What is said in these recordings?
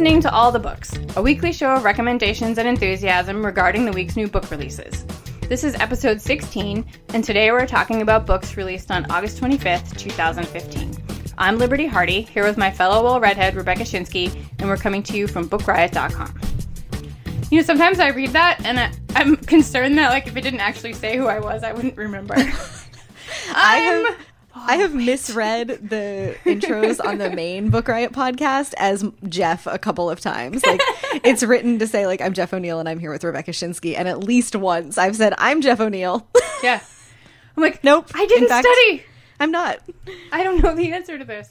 listening to All the Books, a weekly show of recommendations and enthusiasm regarding the week's new book releases. This is episode 16, and today we're talking about books released on August 25th, 2015. I'm Liberty Hardy, here with my fellow Will Redhead, Rebecca Schinsky, and we're coming to you from BookRiot.com. You know, sometimes I read that and I, I'm concerned that, like, if it didn't actually say who I was, I wouldn't remember. I have I have misread the intros on the main Book Riot podcast as Jeff a couple of times. Like it's written to say like I'm Jeff O'Neal and I'm here with Rebecca Schinsky, and at least once I've said I'm Jeff O'Neal. yeah. I'm like, nope. I didn't fact, study. I'm not. I don't know the answer to this.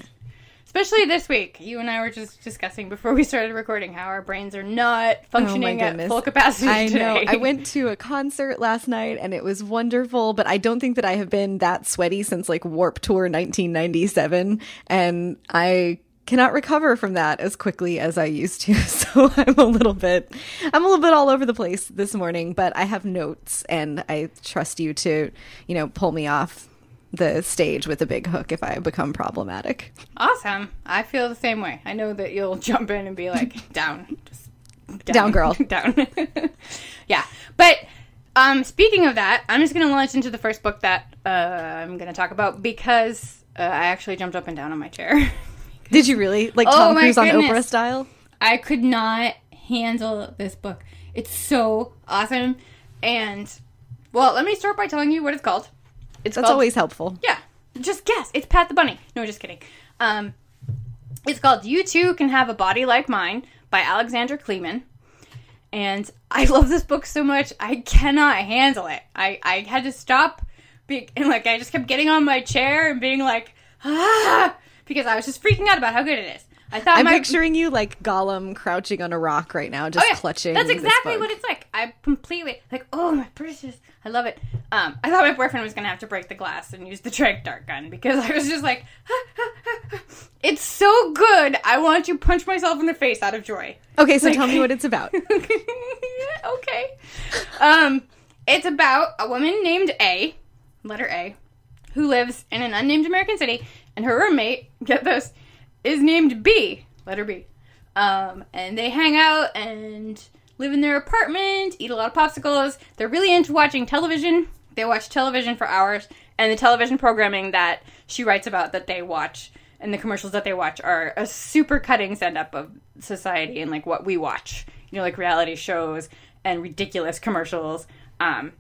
Especially this week. You and I were just discussing before we started recording how our brains are not oh functioning oh at full capacity I today. know. I went to a concert last night and it was wonderful, but I don't think that I have been that sweaty since like Warped Tour 1997 and I cannot recover from that as quickly as I used to. So I'm a little bit I'm a little bit all over the place this morning, but I have notes and I trust you to, you know, pull me off the stage with a big hook if I become problematic. Awesome. I feel the same way. I know that you'll jump in and be like, down. Just down, down girl. down. yeah. But um, speaking of that, I'm just going to launch into the first book that uh, I'm going to talk about because uh, I actually jumped up and down on my chair. Did you really? Like Oh Tom my Cruise on. Oprah style? I could not handle this book. It's so awesome. And, well, let me start by telling you what it's called. It's That's called always helpful. Yeah. Just guess. It's Pat the Bunny. No, just kidding. Um, it's called You Too Can Have a Body Like Mine by Alexandra Kleeman. And I love this book so much, I cannot handle it. I, I had to stop being, and like, I just kept getting on my chair and being like, ah, because I was just freaking out about how good it is. I thought I'm my, picturing you like Gollum crouching on a rock right now, just Oh, yeah. clutching. That's exactly what it's like. I completely like. Oh my precious! I love it. Um, I thought my boyfriend was gonna have to break the glass and use the Drake dart gun because I was just like, it's so good. I want to punch myself in the face out of joy. Okay, so Like- tell me what it's about. okay. Um, it's about a woman named A, letter A, who lives in an unnamed American city, and her roommate, get this, is named B, letter B. Um, and they hang out and live in their apartment, eat a lot of popsicles. They're really into watching television. They watch television for hours, and the television programming that she writes about that they watch and the commercials that they watch are a super cutting send up of society and like what we watch. You know, like reality shows and ridiculous commercials. Um,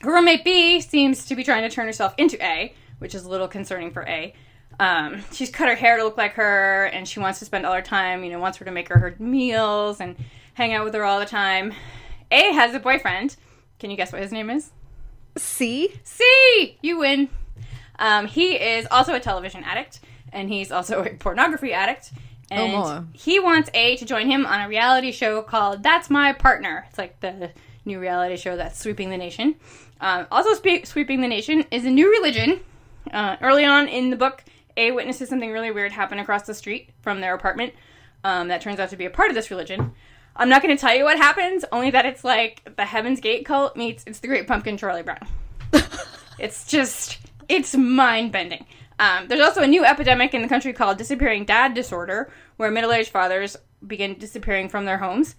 her roommate B seems to be trying to turn herself into A, which is a little concerning for A. Um, she's cut her hair to look like her, and she wants to spend all her time, you know, wants her to make her her meals and hang out with her all the time. A has a boyfriend. Can you guess what his name is? C. C! You win. Um, he is also a television addict, and he's also a pornography addict. And my. he wants A to join him on a reality show called That's My Partner. It's like the new reality show that's sweeping the nation. Um, also, spe- sweeping the nation is a new religion. Uh, early on in the book, A witnesses something really weird happen across the street from their apartment um, that turns out to be a part of this religion. I'm not going to tell you what happens, only that it's like the Heaven's Gate cult meets It's the Great Pumpkin Charlie Brown. It's just, it's mind bending. Um, there's also a new epidemic in the country called disappearing dad disorder, where middle aged fathers begin disappearing from their homes.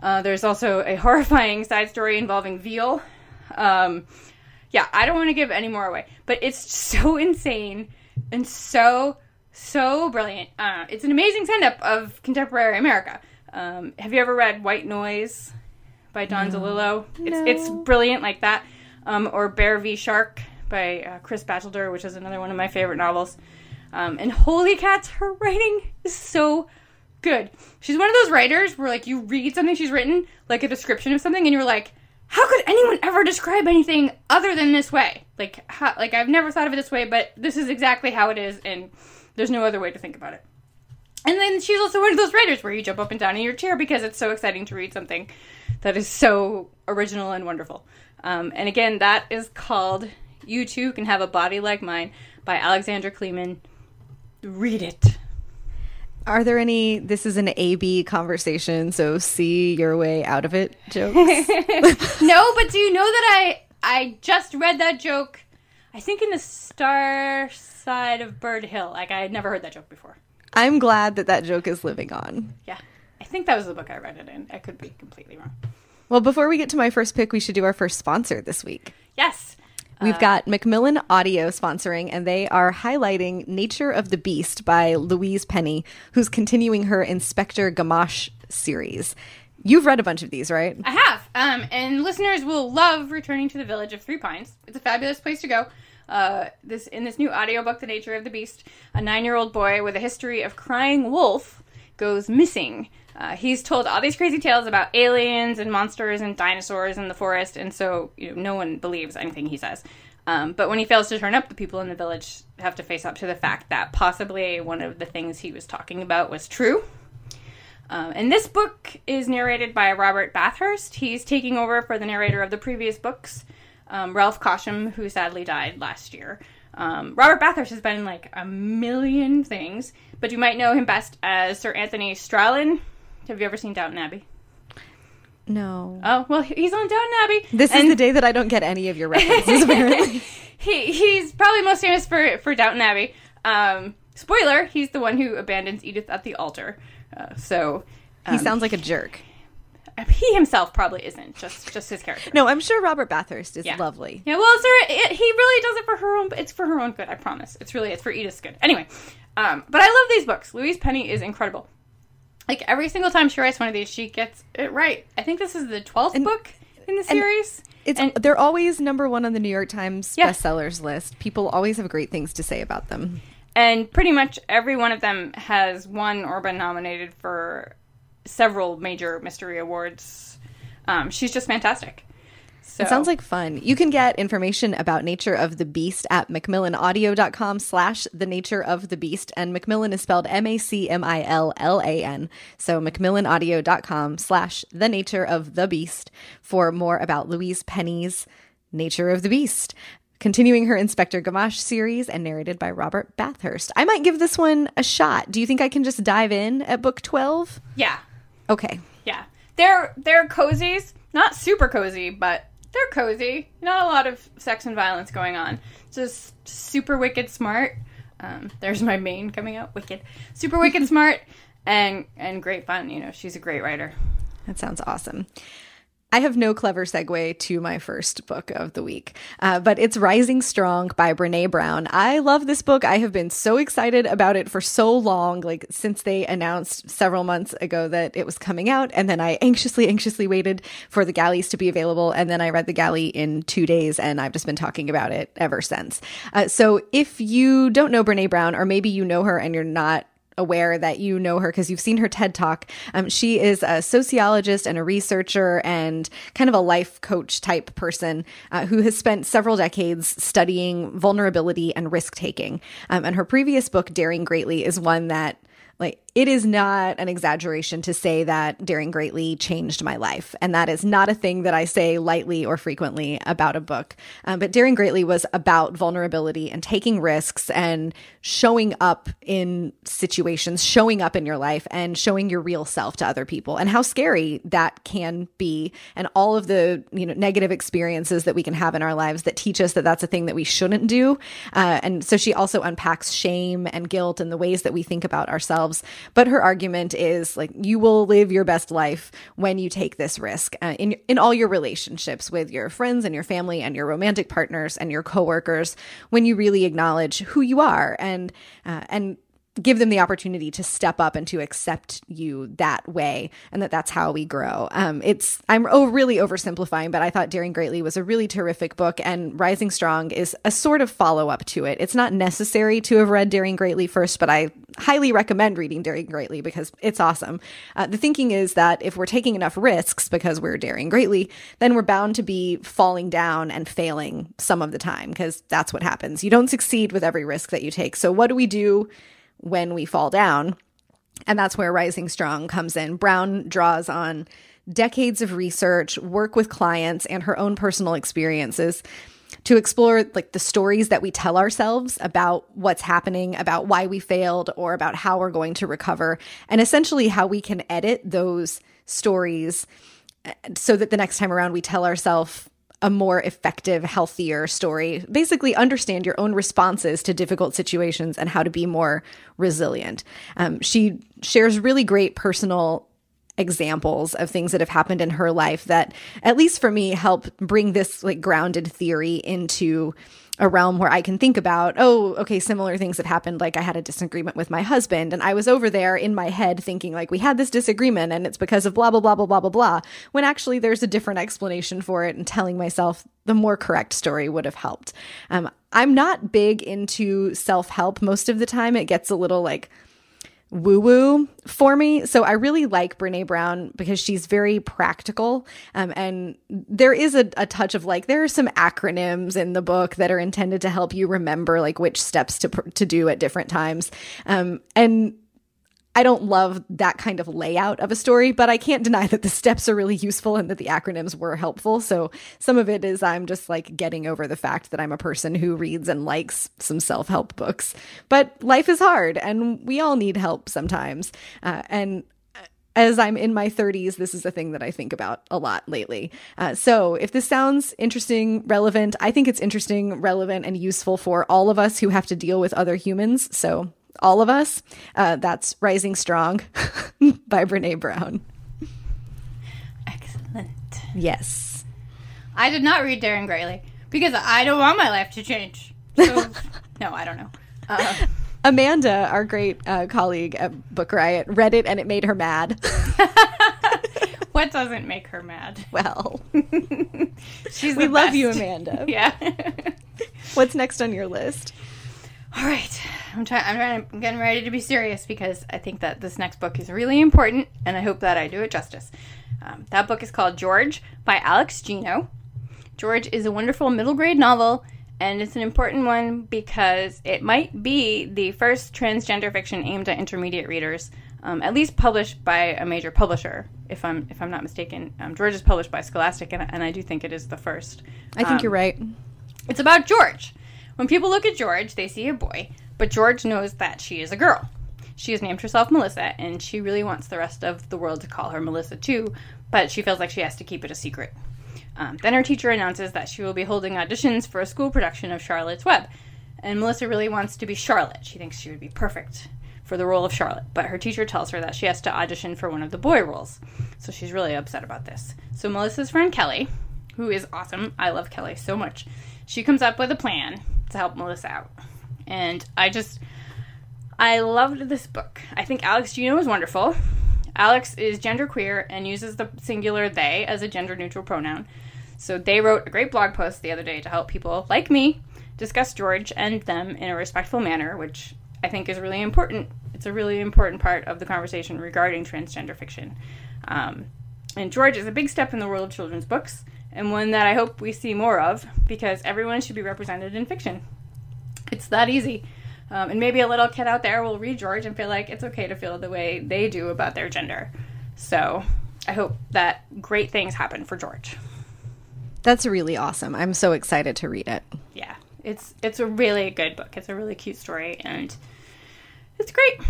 Uh, there's also a horrifying side story involving veal. Um, yeah, I don't want to give any more away, but it's so insane and so, so brilliant. Uh, it's an amazing send up of contemporary America. Um, have you ever read White Noise by Don DeLillo? It's, it's brilliant like that. Um, or Bear v. Shark by uh, Chris Bachelder, which is another one of my favorite novels. Um, and holy cats, her writing is so good. She's one of those writers where like you read something she's written, like a description of something, and you're like, how could anyone ever describe anything other than this way? Like, how, like I've never thought of it this way, but this is exactly how it is, and there's no other way to think about it. And then she's also one of those writers where you jump up and down in your chair because it's so exciting to read something that is so original and wonderful. Um, and again, that is called You Too Can Have a Body Like Mine by Alexandra Kleeman. Read it. Are there any this is an A B conversation, so see your way out of it jokes? no, but do you know that I I just read that joke? I think in the Star Side of Bird Hill. Like I had never heard that joke before. I'm glad that that joke is living on. Yeah, I think that was the book I read it in. I could be completely wrong. Well, before we get to my first pick, we should do our first sponsor this week. Yes. We've got Macmillan Audio sponsoring, and they are highlighting Nature of the Beast by Louise Penny, who's continuing her Inspector Gamache series. You've read a bunch of these, right? I have. Um, and listeners will love returning to the village of Three Pines. It's a fabulous place to go. Uh, this in this new audiobook, The Nature of the Beast, a nine-year-old boy with a history of crying wolf goes missing. Uh, he's told all these crazy tales about aliens and monsters and dinosaurs in the forest, and so you know, no one believes anything he says. Um, but when he fails to turn up, the people in the village have to face up to the fact that possibly one of the things he was talking about was true. Um, and this book is narrated by Robert Bathurst. He's taking over for the narrator of the previous books, um, Ralph Cosham, who sadly died last year. Um, Robert Bathurst has been in like a million things, but you might know him best as Sir Anthony Strallan. Have you ever seen Downton Abbey? No. Oh well, he's on Downton Abbey. This is the day that I don't get any of your references, apparently. he he's probably most famous for for Downton Abbey. Um, spoiler: he's the one who abandons Edith at the altar. Uh, so he sounds like a jerk. he himself probably isn't. Just just his character. No, I'm sure Robert Bathurst is Yeah. lovely. Yeah, well, sir, it, he really does it for her own. It's for her own good. I promise. It's really it's for Edith's good. Anyway, um, but I love these books. Louise Penny is incredible. Like every single time she writes one of these, she gets it right. I think this is the twelfth book in the series. It's And- they're always number one on the New York Times Yeah. bestsellers list. People always have great things to say about them. and pretty much every one of them has won or been nominated for several major mystery awards. Um, she's just fantastic. So, It sounds like fun. You can get information about Nature of the Beast at macmillanaudio.com slash the nature of the beast. And Macmillan is spelled M-A-C-M-I-L-L-A-N. So macmillanaudio.com slash the nature of the beast for more about Louise Penny's Nature of the Beast. Continuing her Inspector Gamache series and narrated by Robert Bathurst. I might give this one a shot. Do you think I can just dive in at book 12? yeah, Okay. yeah. They're they're cozies, not super cozy, but they're cozy. Not a lot of sex and violence going on. Just super wicked smart. Um, there's my main coming out, wicked, super wicked smart, and and great fun. You know, she's a great writer. That sounds awesome. I have no clever segue to my first book of the week, uh, but it's Rising Strong by Brene Brown. I love this book. I have been so excited about it for so long, like since they announced several months ago that it was coming out. And then I anxiously, anxiously waited for the galleys to be available. And then I read the galley in two days, and I've just been talking about it ever since. Uh, so if you don't know Brene Brown, or maybe you know her and you're not aware that you know her because you've seen her TED talk. Um, she is a sociologist and a researcher and kind of a life coach type person uh, who has spent several decades studying vulnerability and risk taking. Um, and her previous book, Daring Greatly, is one that like it is not an exaggeration to say that daring greatly changed my life. And that is not a thing that i say lightly or frequently about a book. Um, but daring greatly was about vulnerability and taking risks and showing up in situations showing up in your life and showing your real self to other people. And how scary that can be. And all of the you know negative experiences that we can have in our lives that teach us that that's a thing that we shouldn't do. Uh, and so she also unpacks shame and guilt and the ways that we think about ourselves but her argument is like you will live your best life when you take this risk uh, in in all your relationships with your friends and your family and your romantic partners and your coworkers when you really acknowledge who you are and uh, and give them the opportunity to step up and to accept you that way and that that's how we grow. Um, it's i'm oh, really oversimplifying but i thought daring greatly was a really terrific book and rising strong is a sort of follow-up to it. It's not necessary to have read daring greatly first but i highly recommend reading daring greatly because it's awesome. Uh, the thinking is that if we're taking enough risks because we're daring greatly then we're bound to be falling down and failing some of the time because that's what happens. You don't succeed with every risk that you take. So what do we do when we fall down. And that's where Rising Strong comes in. Brown draws on decades of research, work with clients, and her own personal experiences to explore like the stories that we tell ourselves about what's happening, about why we failed, or about how we're going to recover, and essentially how we can edit those stories uh, so that the next time around we tell ourselves a more effective, healthier story. Basically, understand your own responses to difficult situations and how to be more resilient. Um, she shares really great personal examples of things that have happened in her life that at least for me help bring this like grounded theory into a realm where I can think about, oh, okay, similar things have happened. Like I had a disagreement with my husband, and I was over there in my head thinking, like, we had this disagreement and it's because of blah, blah, blah, blah, blah, blah, blah, when actually there's a different explanation for it, and telling myself the more correct story would have helped. Um, I'm not big into self help most of the time. It gets a little like, woo woo for me. So I really like Brene Brown because she's very practical. Um, and there is a, a, touch of like, there are some acronyms in the book that are intended to help you remember like which steps to, to do at different times. Um, and I don't love that kind of layout of a story, but I can't deny that the steps are really useful and that the acronyms were helpful. So some of it is I'm just like getting over the fact that I'm a person who reads and likes some self help books. But life is hard and we all need help sometimes. Uh, and as I'm in my 30s, this is a thing that I think about a lot lately. Uh, so, if this sounds interesting, relevant, I think it's interesting, relevant, and useful for all of us who have to deal with other humans. So, all of us. Uh, that's Rising Strong by Brene Brown. Excellent. Yes. I did not read Daring Greatly because I don't want my life to change. So, no, I don't know. Uh, Amanda, our great uh, colleague at Book Riot, read it and it made her mad. what doesn't make her mad? Well, she's we love best. you, Amanda. Yeah. What's next on your list? All right, I'm trying. I'm trying. I'm getting ready to be serious because I think that this next book is really important, and I hope that I do it justice. Um, that book is called George by Alex Gino. George is a wonderful middle grade novel, and it's an important one because it might be the first transgender fiction aimed at intermediate readers, um, at least published by a major publisher. If I'm if I'm not mistaken, um, George is published by Scholastic, and, and I do think it is the first. I think Um, you're right. it's about George. When people look at George, they see a boy, but George knows that she is a girl. She has named herself Melissa, and she really wants the rest of the world to call her Melissa too, but she feels like she has to keep it a secret. Um, then her teacher announces that she will be holding auditions for a school production of Charlotte's Web, and Melissa really wants to be Charlotte. She thinks she would be perfect for the role of Charlotte, but her teacher tells her that she has to audition for one of the boy roles. So she's really upset about this. So Melissa's friend Kelly, who is awesome, I love Kelly so much, she comes up with a plan to help Melissa out. And I just, I loved this book. I think Alex Gino is wonderful. Alex is genderqueer and uses the singular they as a gender neutral pronoun. So they wrote a great blog post the other day to help people like me discuss George and them in a respectful manner, which I think is really important. It's a really important part of the conversation regarding transgender fiction. Um, and George is a big step in the world of children's books, and one that I hope we see more of because everyone should be represented in fiction. It's that easy. Um, and maybe a little kid out there will read George and feel like it's okay to feel the way they do about their gender. So I hope that great things happen for George. That's really awesome. I'm so excited to read it. Yeah, it's it's a really good book. It's a really cute story, and it's great.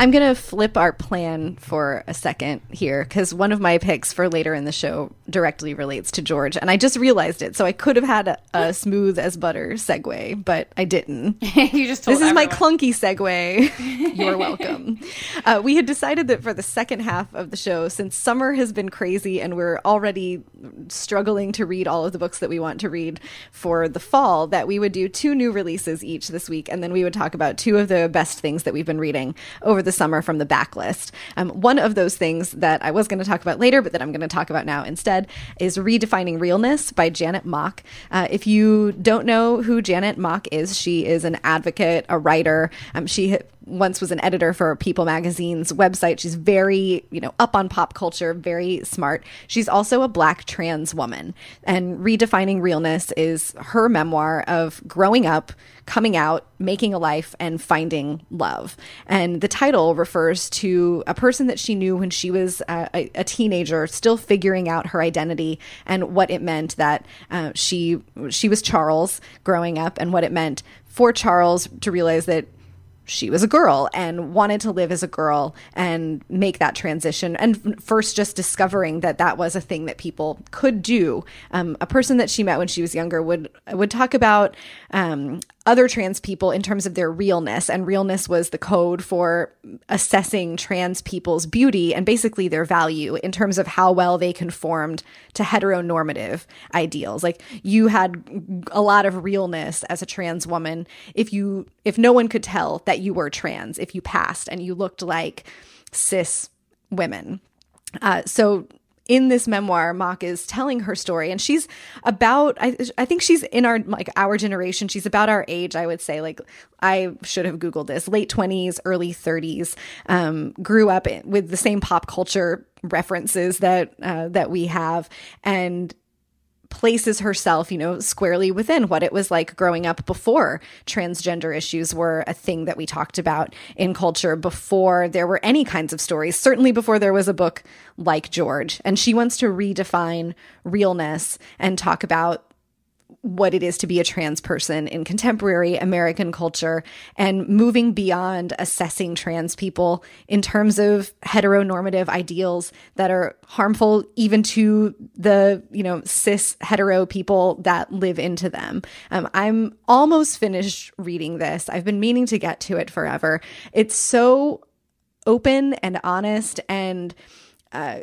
I'm going to flip our plan for a second here because one of my picks for later in the show directly relates to George. And I just realized it. So I could have had a, a smooth as butter segue, but I didn't. you just told This is my clunky segue. You're welcome. uh, we had decided that for the second half of the show, since summer has been crazy and we're already struggling to read all of the books that we want to read for the fall, that we would do two new releases each this week, and then we would talk about two of the best things that we've been reading over the summer from the backlist. Um, one of those things that I was going to talk about later, but that I'm going to talk about now instead, is Redefining Realness by Janet Mock. Uh, if you don't know who Janet Mock is, she is an advocate, a writer. Um, she once was an editor for People Magazine's website. She's very, you know, up on pop culture, very smart. She's also a black trans woman. And Redefining Realness is her memoir of growing up, coming out, making a life, and finding love. And the title refers to a person that she knew when she was uh, a, a teenager, still figuring out her identity and what it meant that uh, she she was Charles growing up, and what it meant for Charles to realize that she was a girl and wanted to live as a girl and make that transition. And first, just discovering that that was a thing that people could do. Um, a person that she met when she was younger would would talk about um, other trans people in terms of their realness. And realness was the code for assessing trans people's beauty and basically their value in terms of how well they conformed to heteronormative ideals. Like you had a lot of realness as a trans woman if you if no one could tell that you were trans, if you passed and you looked like cis women. Uh, so in this memoir, Mock is telling her story, and she's about I, I think she's in our like our generation. She's about our age, I would say. Like I should have googled this, late twenties, early thirties. Um, grew up with the same pop culture references that uh, that we have, and places herself, you know, squarely within what it was like growing up before transgender issues were a thing that we talked about in culture, before there were any kinds of stories, certainly before there was a book like George. And she wants to redefine realness and talk about what it is to be a trans person in contemporary American culture and moving beyond assessing trans people in terms of heteronormative ideals that are harmful even to the, you know, cis hetero people that live into them. Um, I'm almost finished reading this. I've been meaning to get to it forever. It's so open and honest and uh,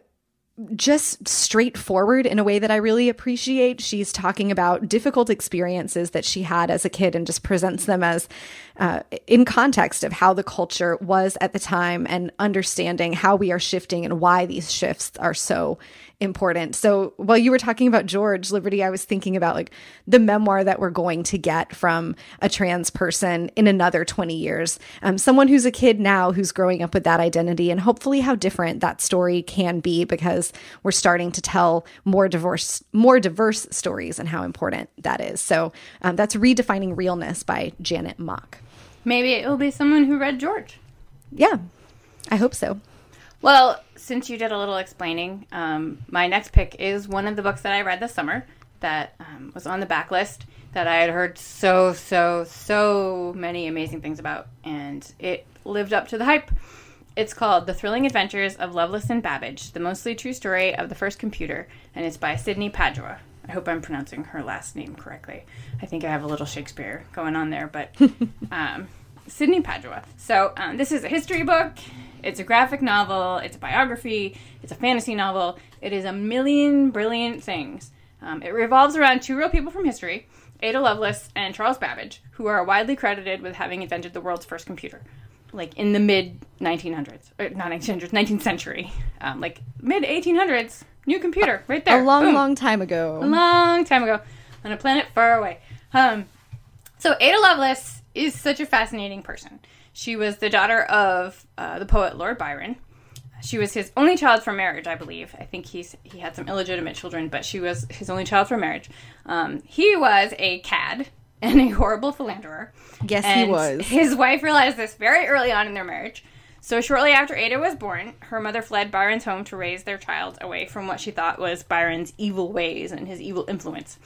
just straightforward in a way that I really appreciate. She's talking about difficult experiences that she had as a kid and just presents them as uh, in context of how the culture was at the time and understanding how we are shifting and why these shifts are so important. So while you were talking about George Liberty, I was thinking about like the memoir that we're going to get from a trans person in another 20 years. Um, someone who's a kid now who's growing up with that identity and hopefully how different that story can be because we're starting to tell more diverse, more diverse stories and how important that is. So um, that's redefining realness by Janet Mock. Maybe it will be someone who read George. Yeah, I hope so. Well, since you did a little explaining, um, my next pick is one of the books that I read this summer that um, was on the backlist that I had heard so, so, so many amazing things about, and it lived up to the hype. It's called The Thrilling Adventures of Lovelace and Babbage, the mostly true story of the first computer, and it's by Sydney Padua. I hope I'm pronouncing her last name correctly. I think I have a little Shakespeare going on there, but um, Sydney Padua. So um, this is a history book. It's a graphic novel. It's a biography. It's a fantasy novel. It is a million brilliant things. Um, it revolves around two real people from history, Ada Lovelace and Charles Babbage, who are widely credited with having invented the world's first computer, like in the mid 1900s, or not 1900s, 19th century, um, like mid 1800s. New computer, right there. A long, Boom. long time ago. A long time ago, on a planet far away. Um, so Ada Lovelace is such a fascinating person. She was the daughter of uh, the poet Lord Byron. She was his only child from marriage, I believe. I think he's he had some illegitimate children, but she was his only child from marriage. Um, he was a cad and a horrible philanderer. Yes, And he was. His wife realized this very early on in their marriage. So shortly after Ada was born, her mother fled Byron's home to raise their child away from what she thought was Byron's evil ways and his evil influence.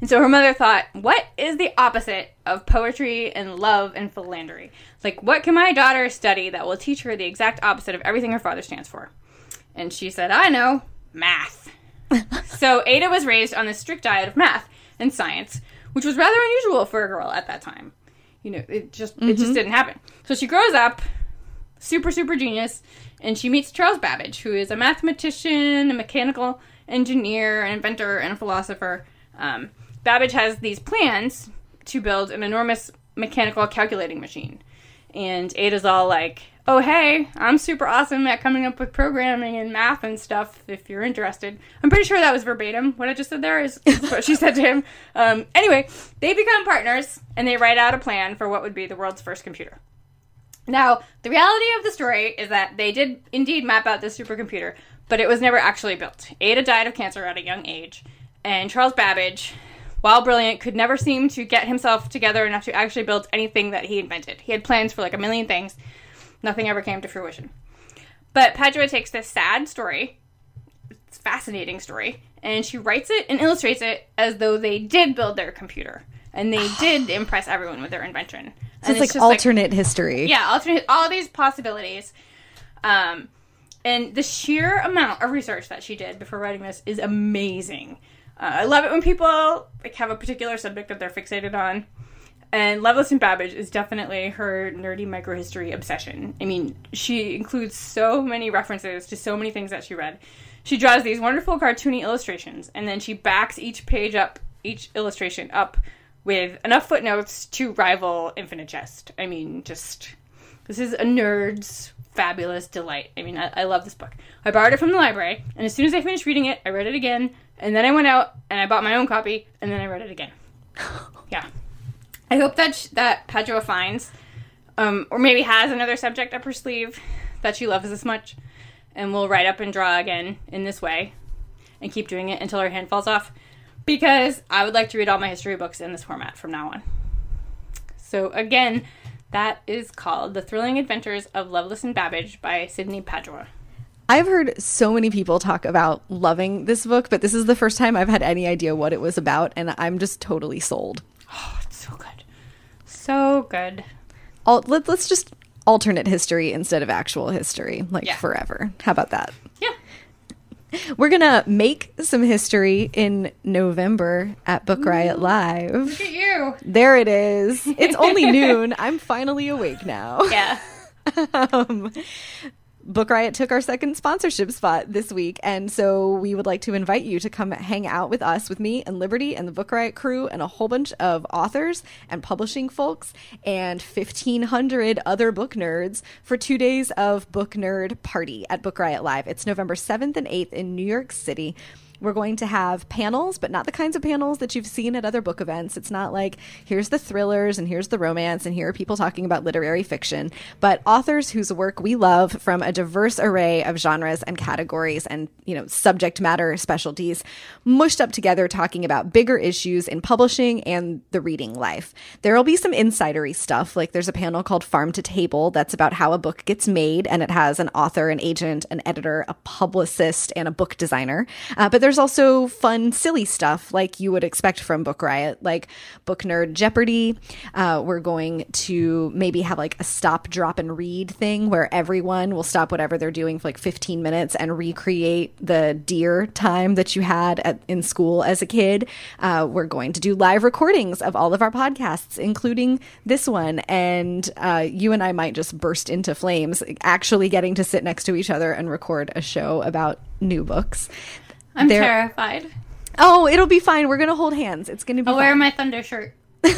And so her mother thought, what is the opposite of poetry and love and philandering? Like, what can my daughter study that will teach her the exact opposite of everything her father stands for? And she said, I know, math. so Ada was raised on the strict diet of math and science, which was rather unusual for a girl at that time. You know, it just it just didn't happen. So she grows up, super super genius, and she meets Charles Babbage, who is a mathematician, a mechanical engineer, an inventor, and a philosopher. Um, Babbage has these plans to build an enormous mechanical calculating machine. And Ada's all like, oh, hey, I'm super awesome at coming up with programming and math and stuff if you're interested. I'm pretty sure that was verbatim. What I just said there is, what she said to him. Um, anyway, they become partners and they write out a plan for what would be the world's first computer. Now, the reality of the story is that they did indeed map out this supercomputer, but it was never actually built. Ada died of cancer at a young age, and Charles Babbage, while brilliant, could never seem to get himself together enough to actually build anything that he invented. He had plans for like a million things, nothing ever came to fruition. But Padua takes this sad story, it's a fascinating story, and she writes it and illustrates it as though they did build their computer and they did impress everyone with their invention. So And it's like alternate history. yeah, alternate all these possibilities. Um, and the sheer amount of research that she did before writing this is amazing. Uh, I love it when people like have a particular subject that they're fixated on. And Lovelace and Babbage is definitely her nerdy microhistory obsession. I mean, she includes so many references to so many things that she read. She draws these wonderful cartoony illustrations, and then she backs each page up, each illustration up, with enough footnotes to rival Infinite Jest. I mean, just this is a nerd's fabulous delight. I mean, I, I love this book. I borrowed it from the library, and as soon as I finished reading it, I read it again, and then I went out and I bought my own copy, and then I read it again. yeah. I hope that sh- that Padua finds, um, or maybe has another subject up her sleeve that she loves this much, and will write up and draw again in this way, and keep doing it until her hand falls off. Because I would like to read all my history books in this format from now on. So again, that is called The Thrilling Adventures of Lovelace and Babbage by Sydney Padua. I've heard so many people talk about loving this book, but this is the first time I've had any idea what it was about, and I'm just totally sold. Oh, it's so good. So good. Al- let, let's just alternate history instead of actual history, like Yeah. forever. How about that? Yeah. We're gonna make some history in November at Book Riot Live. Look at you. There it is. It's only noon. I'm finally awake now. Yeah. um, Book Riot took our second sponsorship spot this week, and so we would like to invite you to come hang out with us, with me and Liberty and the Book Riot crew, and a whole bunch of authors and publishing folks, and 1,500 other book nerds for two days of Book Nerd Party at Book Riot Live. It's November 7th and 8th in New York City. We're going to have panels, but not the kinds of panels that you've seen at other book events. It's not like here's the thrillers and here's the romance and here are people talking about literary fiction, but authors whose work we love from a diverse array of genres and categories and, you know, subject matter specialties mushed up together talking about bigger issues in publishing and the reading life. There will be some insidery stuff, like there's a panel called Farm to Table that's about how a book gets made and it has an author, an agent, an editor, a publicist, and a book designer. Uh, but there's also fun, silly stuff like you would expect from Book Riot, like Book Nerd Jeopardy. Uh, we're going to maybe have like a stop, drop, and read thing where everyone will stop whatever they're doing for like 15 minutes and recreate the DEAR time that you had at, in school as a kid. Uh, we're going to do live recordings of all of our podcasts, including this one. And uh, you and I might just burst into flames, actually getting to sit next to each other and record a show about new books. I'm terrified. Oh, it'll be fine. We're gonna hold hands. It's gonna be. I'll wear my thunder shirt.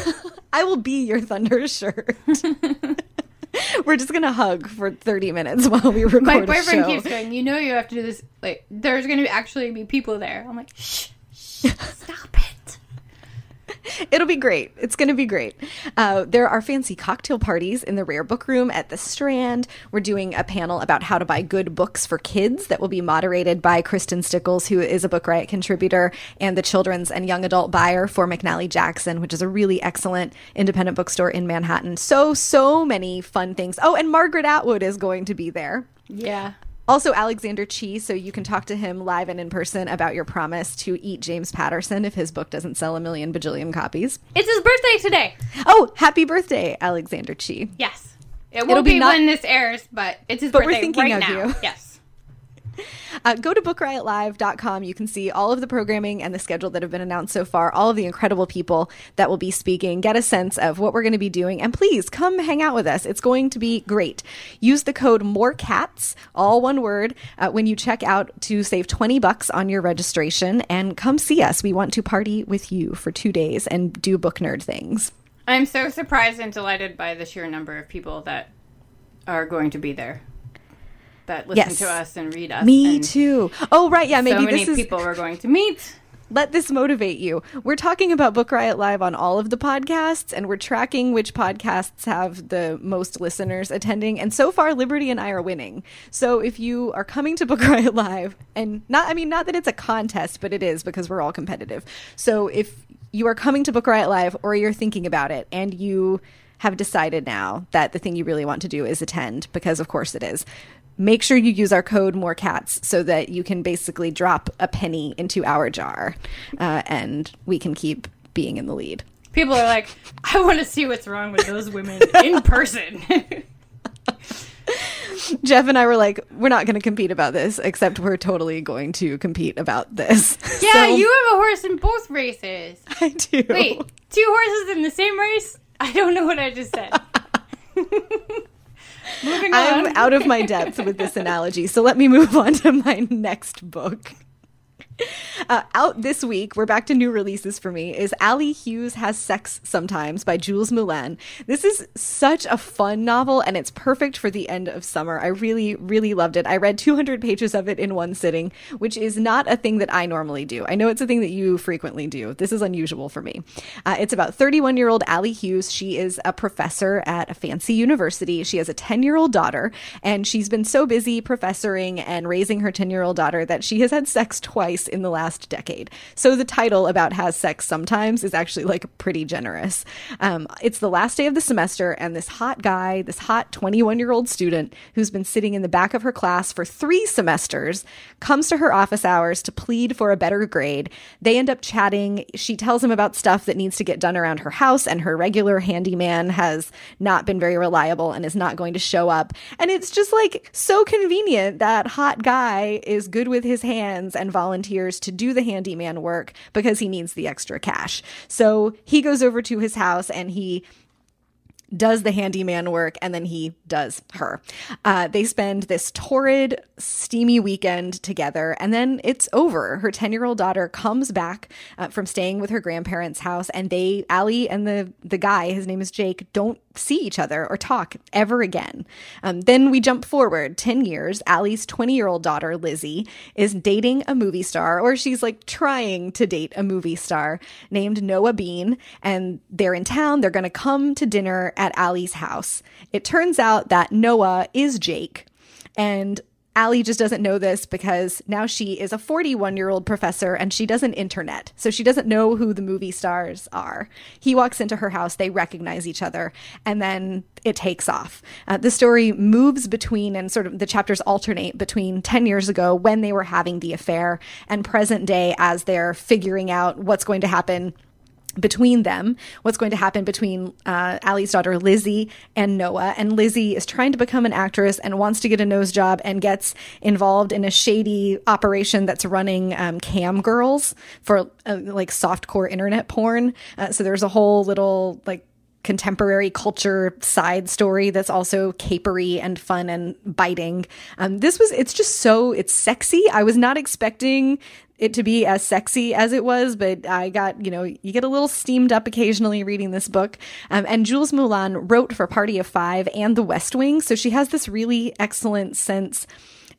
I will be your thunder shirt. We're just gonna hug for thirty minutes while we record My boyfriend keeps going, you know you have to do this. Like, there's going to be actually be people there. I'm like, shh, shh stop. It'll be great. It's going to be great. Uh, there are fancy cocktail parties in the Rare Book Room at the Strand. We're doing a panel about how to buy good books for kids that will be moderated by Kristen Stickles, who is a Book Riot contributor and the children's and young adult buyer for McNally Jackson, which is a really excellent independent bookstore in Manhattan. So, so many fun things. Oh, and Margaret Atwood is going to be there. Yeah. Also, Alexander Chee, so you can talk to him live and in person about your promise to eat James Patterson if his book doesn't sell a million bajillion copies. It's his birthday today. Oh, happy birthday, Alexander Chee. Yes. It won't be be, not- when this airs, but it's his But we're birthday thinking right of now. you. Yes. Uh, go to bookriotlive.com. You can see all of the programming and the schedule that have been announced so far, all of the incredible people that will be speaking, get a sense of what we're going to be doing, and please come hang out with us. It's going to be great. Use the code MORECATS, all one word, uh, when you check out to save 20 bucks on your registration and come see us. We want to party with you for two days and do book nerd things. I'm so surprised and delighted by the sheer number of people that are going to be there. That listen Yes. to us and read us. Me too. Oh, right. Yeah, maybe so many this is. people we're going to meet. let this motivate you. We're talking about Book Riot Live on all of the podcasts, and we're tracking which podcasts have the most listeners attending. And so far, Liberty and I are winning. So if you are coming to Book Riot Live, and not, I mean, not that it's a contest, but it is because we're all competitive. So if you are coming to Book Riot Live or you're thinking about it and you have decided now that the thing you really want to do is attend, because of course it is make sure you use our code more cats so that you can basically drop a penny into our jar uh, and we can keep being in the lead People are like, I want to see what's wrong with those women in person. jeff and i were like we're not going to compete about this except we're totally going to compete about this yeah, So- you have a horse in both races. i do Wait, two horses in the same race? I don't know what I just said. Moving I'm out of my depth with this analogy, so let me move on to my next book. Uh, out this week, we're back to new releases for me, is Ally Hughes Has Sex Sometimes by Jules Moulin. This is such a fun novel, and it's perfect for the end of summer. I really, really loved it. I read 200 pages of it in one sitting, which is not a thing that I normally do. I know it's a thing that you frequently do. This is unusual for me. Uh, it's about 31 year old Ally Hughes. She is a professor at a fancy university. She has a 10 year old daughter, and she's been so busy professoring and raising her 10 year old daughter that she has had sex twice in the last decade. So the title about has sex sometimes is actually like pretty generous. Um, it's the last day of the semester, and this hot guy, this hot 21 year old student who's been sitting in the back of her class for three semesters, comes to her office hours to plead for a better grade. They end up chatting. She tells him about stuff that needs to get done around her house, and her regular handyman has not been very reliable and is not going to show up. And it's just like so convenient that hot guy is good with his hands and volunteers to do the handyman work because he needs the extra cash. So he goes over to his house and he does the handyman work and then he does her. Uh, they spend this torrid, steamy weekend together and then it's over. Her 10 year old daughter comes back uh, from staying with her grandparents' house and they, Ally and the, the guy, his name is Jake, don't see each other or talk ever again. Um, then we jump forward 10 years. Ally's 20 year old daughter, Lizzie, is dating a movie star, or she's like trying to date a movie star named Noah Bean. And they're in town. They're going to come to dinner at Ally's house. It turns out that Noah is Jake. And Ally just doesn't know this because now she is a 41 year old professor and she doesn't internet. So she doesn't know who the movie stars are. He walks into her house, they recognize each other, and then it takes off. Uh, the story moves between and sort of the chapters alternate between 10 years ago when they were having the affair and present day as they're figuring out what's going to happen between them, what's going to happen between uh, Ally's daughter Lizzie and Noah. And Lizzie is trying to become an actress and wants to get a nose job and gets involved in a shady operation that's running um, cam girls for uh, like softcore internet porn. Uh, so there's a whole little like contemporary culture side story that's also capery and fun and biting. Um, this was, it's just so, it's sexy. I was not expecting it to be as sexy as it was, but I got, you know, you get a little steamed up occasionally reading this book. Um, and Jules Moulin wrote for Party of Five and The West Wing. So she has this really excellent sense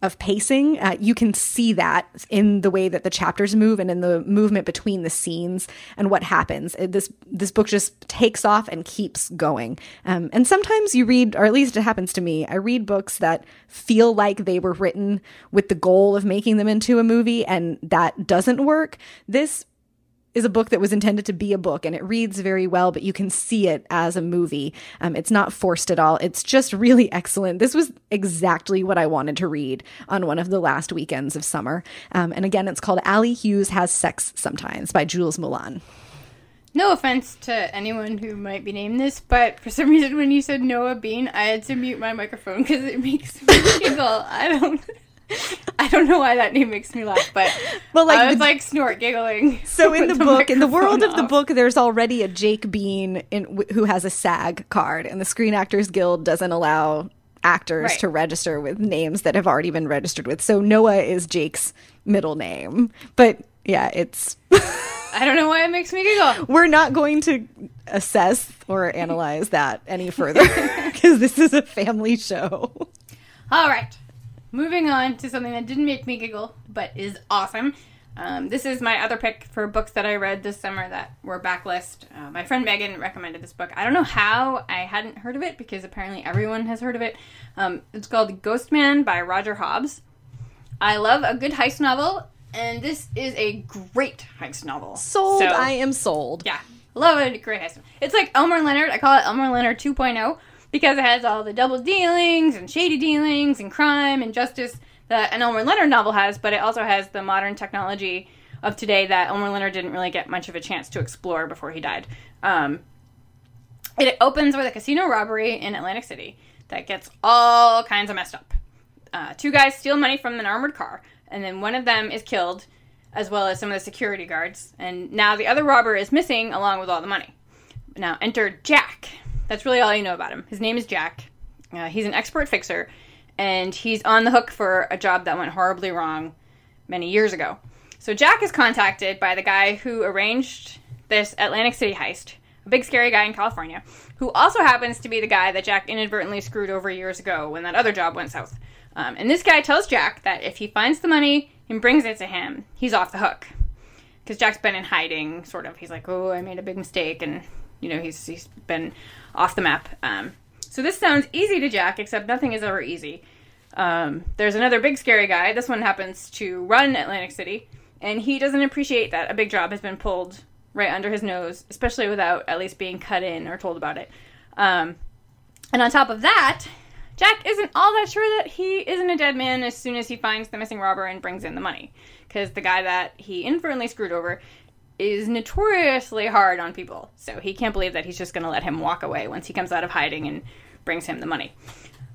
of pacing. Uh, you can see that in the way that the chapters move and in the movement between the scenes and what happens. It, this this book just takes off and keeps going. Um, and sometimes you read, or at least it happens to me, I read books that feel like they were written with the goal of making them into a movie, and that doesn't work. This is a book that was intended to be a book and it reads very well, but you can see it as a movie. Um, it's not forced at all. It's just really excellent. This was exactly what I wanted to read on one of the last weekends of summer. Um, and again, it's called Ally Hughes Has Sex Sometimes by Jules Moulin. No offense to anyone who might be named this, but for some reason when you said Noah Bean, I had to mute my microphone because it makes me giggle. I don't. I don't know why that name makes me laugh, but Well, like I was the- like snort giggling. So in with the book, in the world microphone of the book, there's already a Jake Bean in, who has a SAG card, and the Screen Actors Guild doesn't allow actors Right. to register with names that have already been registered with. So Noah is Jake's middle name, but yeah, it's I don't know why it makes me giggle. we're not going to assess or analyze that any further because this is a family show. All right, moving on to something that didn't make me giggle, but is awesome. Um, this is my other pick for books that I read this summer that were backlist. Uh, my friend Megan recommended this book. I don't know how I hadn't heard of it because apparently everyone has heard of it. Um, it's called Ghostman by Roger Hobbs. I love a good heist novel, and this is a great heist novel. Sold. So- I am sold. yeah, love a great heist. It's like Elmore Leonard. I call it Elmore Leonard 2.0 because it has all the double dealings and shady dealings and crime and justice that an Elmore Leonard novel has, but it also has the modern technology of today that Elmore Leonard didn't really get much of a chance to explore before he died. Um, it opens with a casino robbery in Atlantic City that gets all kinds of messed up. Uh, two guys steal money from an armored car, and then one of them is killed, as well as some of the security guards. And now the other robber is missing along with all the money. Now, enter Jack. That's really all you know about him. His name is Jack. Uh, he's an expert fixer, and he's on the hook for a job that went horribly wrong many years ago. So, Jack is contacted by the guy who arranged this Atlantic City heist, a big scary guy in California, who also happens to be the guy that Jack inadvertently screwed over years ago when that other job went south. Um, and this guy tells Jack that if he finds the money and brings it to him, he's off the hook. Because Jack's been in hiding, sort of. He's like, oh, I made a big mistake, and, you know, he's, he's been off the map. Um, so this sounds easy to Jack, except nothing is ever easy. Um, there's another big scary guy. This one happens to run Atlantic City, and he doesn't appreciate that a big job has been pulled right under his nose, especially without at least being cut in or told about it. Um, and on top of that, Jack isn't all that sure that he isn't a dead man as soon as he finds the missing robber and brings in the money. Because the guy that he inadvertently screwed over is notoriously hard on people. So he can't believe that he's just going to let him walk away once he comes out of hiding and brings him the money.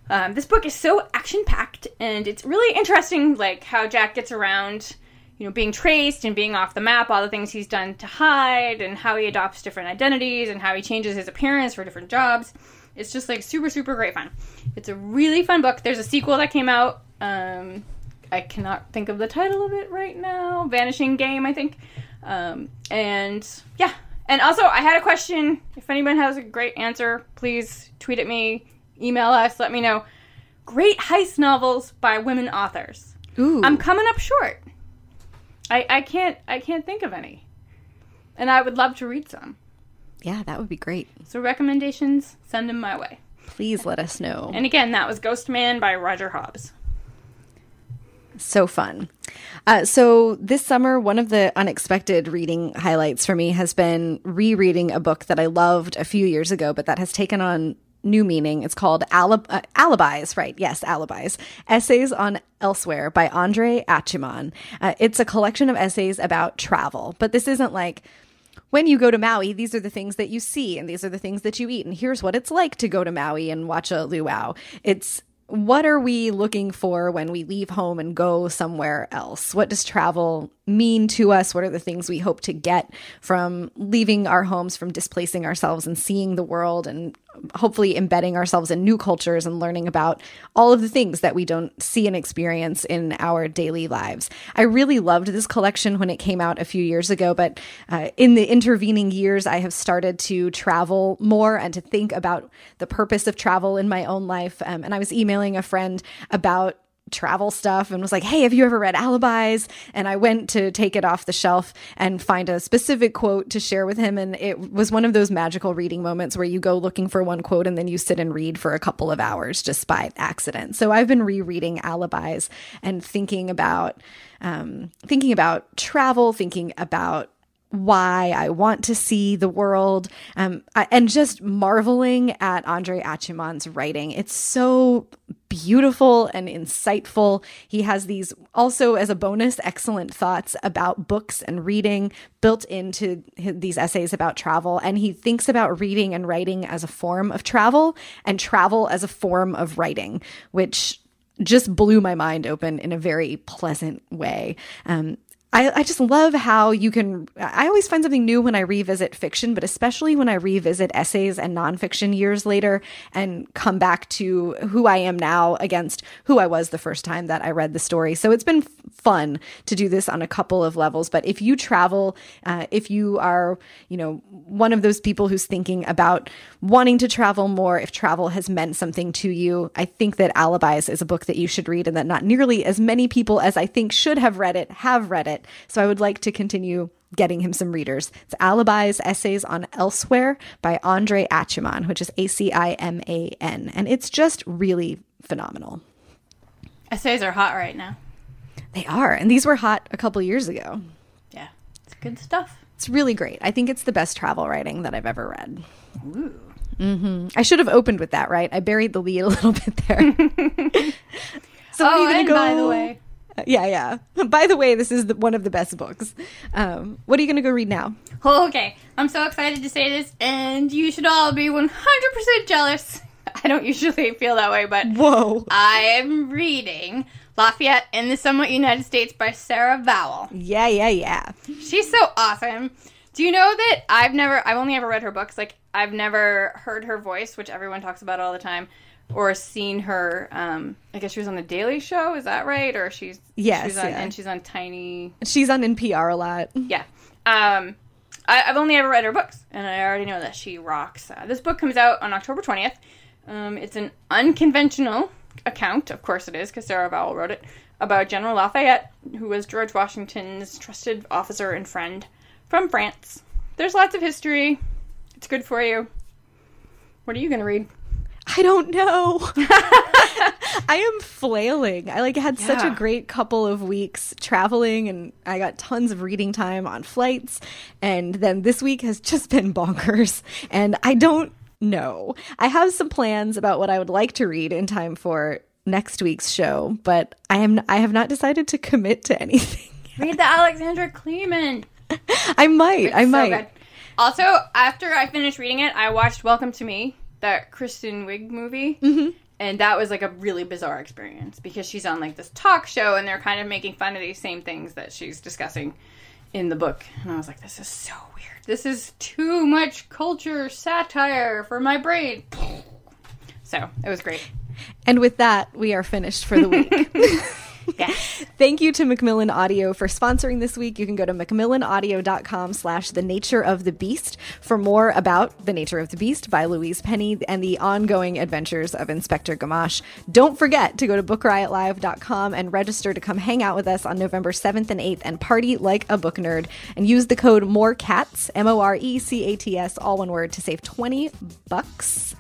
Um, this book is so action packed, and it's really interesting, like how Jack gets around, you know, being traced and being off the map, all the things he's done to hide, and how he adopts different identities, and how he changes his appearance for different jobs. It's just like super, super great fun. It's a really fun book. There's a sequel that came out. Um, I cannot think of the title of it right now. Vanishing Game, I think. Um, and yeah. And also, I had a question. If anyone has a great answer, please tweet at me, email us, let me know. Great heist novels by women authors. Ooh. I'm coming up short. I, I can't I can't think of any. And I would love to read some. yeah, that would be great. So recommendations, send them my way. Please let us know. And again, that was Ghostman by Roger Hobbs. So fun. Uh, so this summer, one of the unexpected reading highlights for me has been rereading a book that I loved a few years ago, but that has taken on new meaning. It's called Alib- uh, Alibis, right? Yes, Alibis. Essays on Elsewhere by Andre Aciman. Uh, it's a collection of essays about travel, but this isn't like when you go to Maui, these are the things that you see and these are the things that you eat. And here's what it's like to go to Maui and watch a luau. It's what are we looking for when we leave home and go somewhere else? What does travel mean to us? What are the things we hope to get from leaving our homes, from displacing ourselves and seeing the world and hopefully embedding ourselves in new cultures and learning about all of the things that we don't see and experience in our daily lives. I really loved this collection when it came out a few years ago, but uh, in the intervening years, I have started to travel more and to think about the purpose of travel in my own life. Um, and I was emailing a friend about travel stuff and was like, Hey, have you ever read Alibis? And I went to take it off the shelf and find a specific quote to share with him. And it was one of those magical reading moments where you go looking for one quote and then you sit and read for a couple of hours just by accident. So I've been rereading Alibis and thinking about, um, thinking about travel, thinking about why I want to see the world, um, and just marveling at Andre Aciman's writing. It's so beautiful and insightful. He has these also, as a bonus, excellent thoughts about books and reading built into his, these essays about travel. And he thinks about reading and writing as a form of travel and travel as a form of writing, which just blew my mind open in a very pleasant way. Um, I, I just love how you can. I always find something new when I revisit fiction, but especially when I revisit essays and nonfiction years later and come back to who I am now against who I was the first time that I read the story. So it's been fun to do this on a couple of levels. But if you travel, uh, if you are, you know, one of those people who's thinking about wanting to travel more, if travel has meant something to you, I think that Alibis is a book that you should read and that not nearly as many people as I think should have read it have read it. So I would like to continue getting him some readers. It's Alibis Essays on Elsewhere by Andre Aciman, which is A C I M A N. And it's just really phenomenal. Essays are hot right now. They are. And these were hot a couple years ago. Yeah, it's good stuff. It's really great. I think it's the best travel writing that I've ever read. Ooh. hmm I should have opened with that, right? I buried the lead a little bit there. so oh, are you and gonna go? by the way, yeah, yeah. By the way, this is the, one of the best books. Um, what are you going to go read now? oh, okay, I'm so excited to say this, and you should all be 100% jealous. I don't usually feel that way, but Whoa. I am reading Lafayette in the Somewhat United States by Sarah Vowell. Yeah, yeah, yeah. She's so awesome. Do you know that I've never, I've only ever read her books. Like, I've never heard her voice, which everyone talks about all the time, or seen her. Um, I guess she was on the Daily Show. Is that right? Or she's Yes, she's on, yeah. and she's on Tiny. She's on NPR a lot. Yeah. Um, I, I've only ever read her books, and I already know that she rocks. Uh, this book comes out on October twentieth. Um, it's an unconventional account, of course it is, because Sarah Vowell wrote it, about General Lafayette, who was George Washington's trusted officer and friend from France. There's lots of history. It's good for you. What are you going to read? I don't know. I am flailing. I like had such a great couple of weeks traveling and I got tons of reading time on flights and then this week has just been bonkers and I don't know. I have some plans about what I would like to read in time for next week's show, but I am I have not decided to commit to anything. Read the Alexandra Kleeman. I might. I So might. good. Also, after I finished reading it, I watched Welcome to Me, that Kristen Wiig movie. Mm-hmm. And that was like a really bizarre experience because she's on like this talk show and they're kind of making fun of these same things that she's discussing in the book. And I was like, this is so weird. This is too much culture satire for my brain. So it was great. And with that, we are finished for the week. Thank you to Macmillan Audio for sponsoring this week. You can go to macmillanaudio.com slash the nature of the beast for more about The Nature of the Beast by Louise Penny and the ongoing adventures of Inspector Gamache. Don't forget to go to bookriotlive.com and register to come hang out with us on November 7th and 8th and party like a book nerd and use the code MORECATS, M-O-R-E-C-A-T-S, all one word, to save 20 bucks.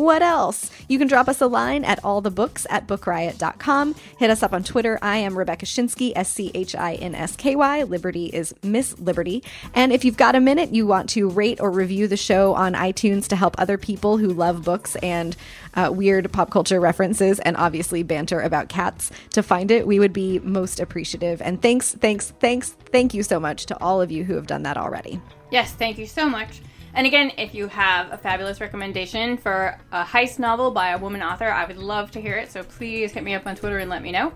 What else? You can drop us a line at allthebooks at bookriot.com. Hit us up on Twitter. I am Rebecca Schinsky, S C H I N S K Y. Liberty is Miss Liberty. And if you've got a minute, you want to rate or review the show on iTunes to help other people who love books and uh, weird pop culture references and obviously banter about cats to find it, we would be most appreciative. And thanks, thanks, thanks, thank you so much to all of you who have done that already. Yes, thank you so much. And again, if you have a fabulous recommendation for a heist novel by a woman author, I would love to hear it. So please hit me up on Twitter and let me know.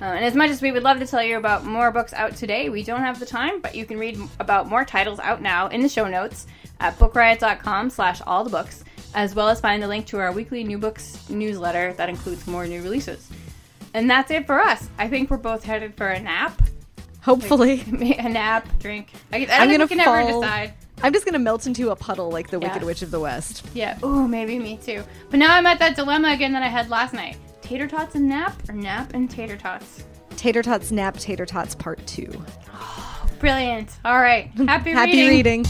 Uh, and as much as we would love to tell you about more books out today, we don't have the time, but you can read about more titles out now in the show notes at bookriot.com slash all the books, as well as find the link to our weekly new books newsletter that includes more new releases. And that's it for us. I think we're both headed for a nap. Hopefully. a nap, drink. I, I think gonna we can ever fall- decide. I'm just gonna melt into a puddle like the Yeah. Wicked Witch of the West. Yeah. Ooh, maybe me too. But now I'm at that dilemma again that I had last night. Tater tots and nap, or nap and tater tots? Tater Tots Nap Tater Tots Part 2. Brilliant. All right. Happy, Happy reading. reading.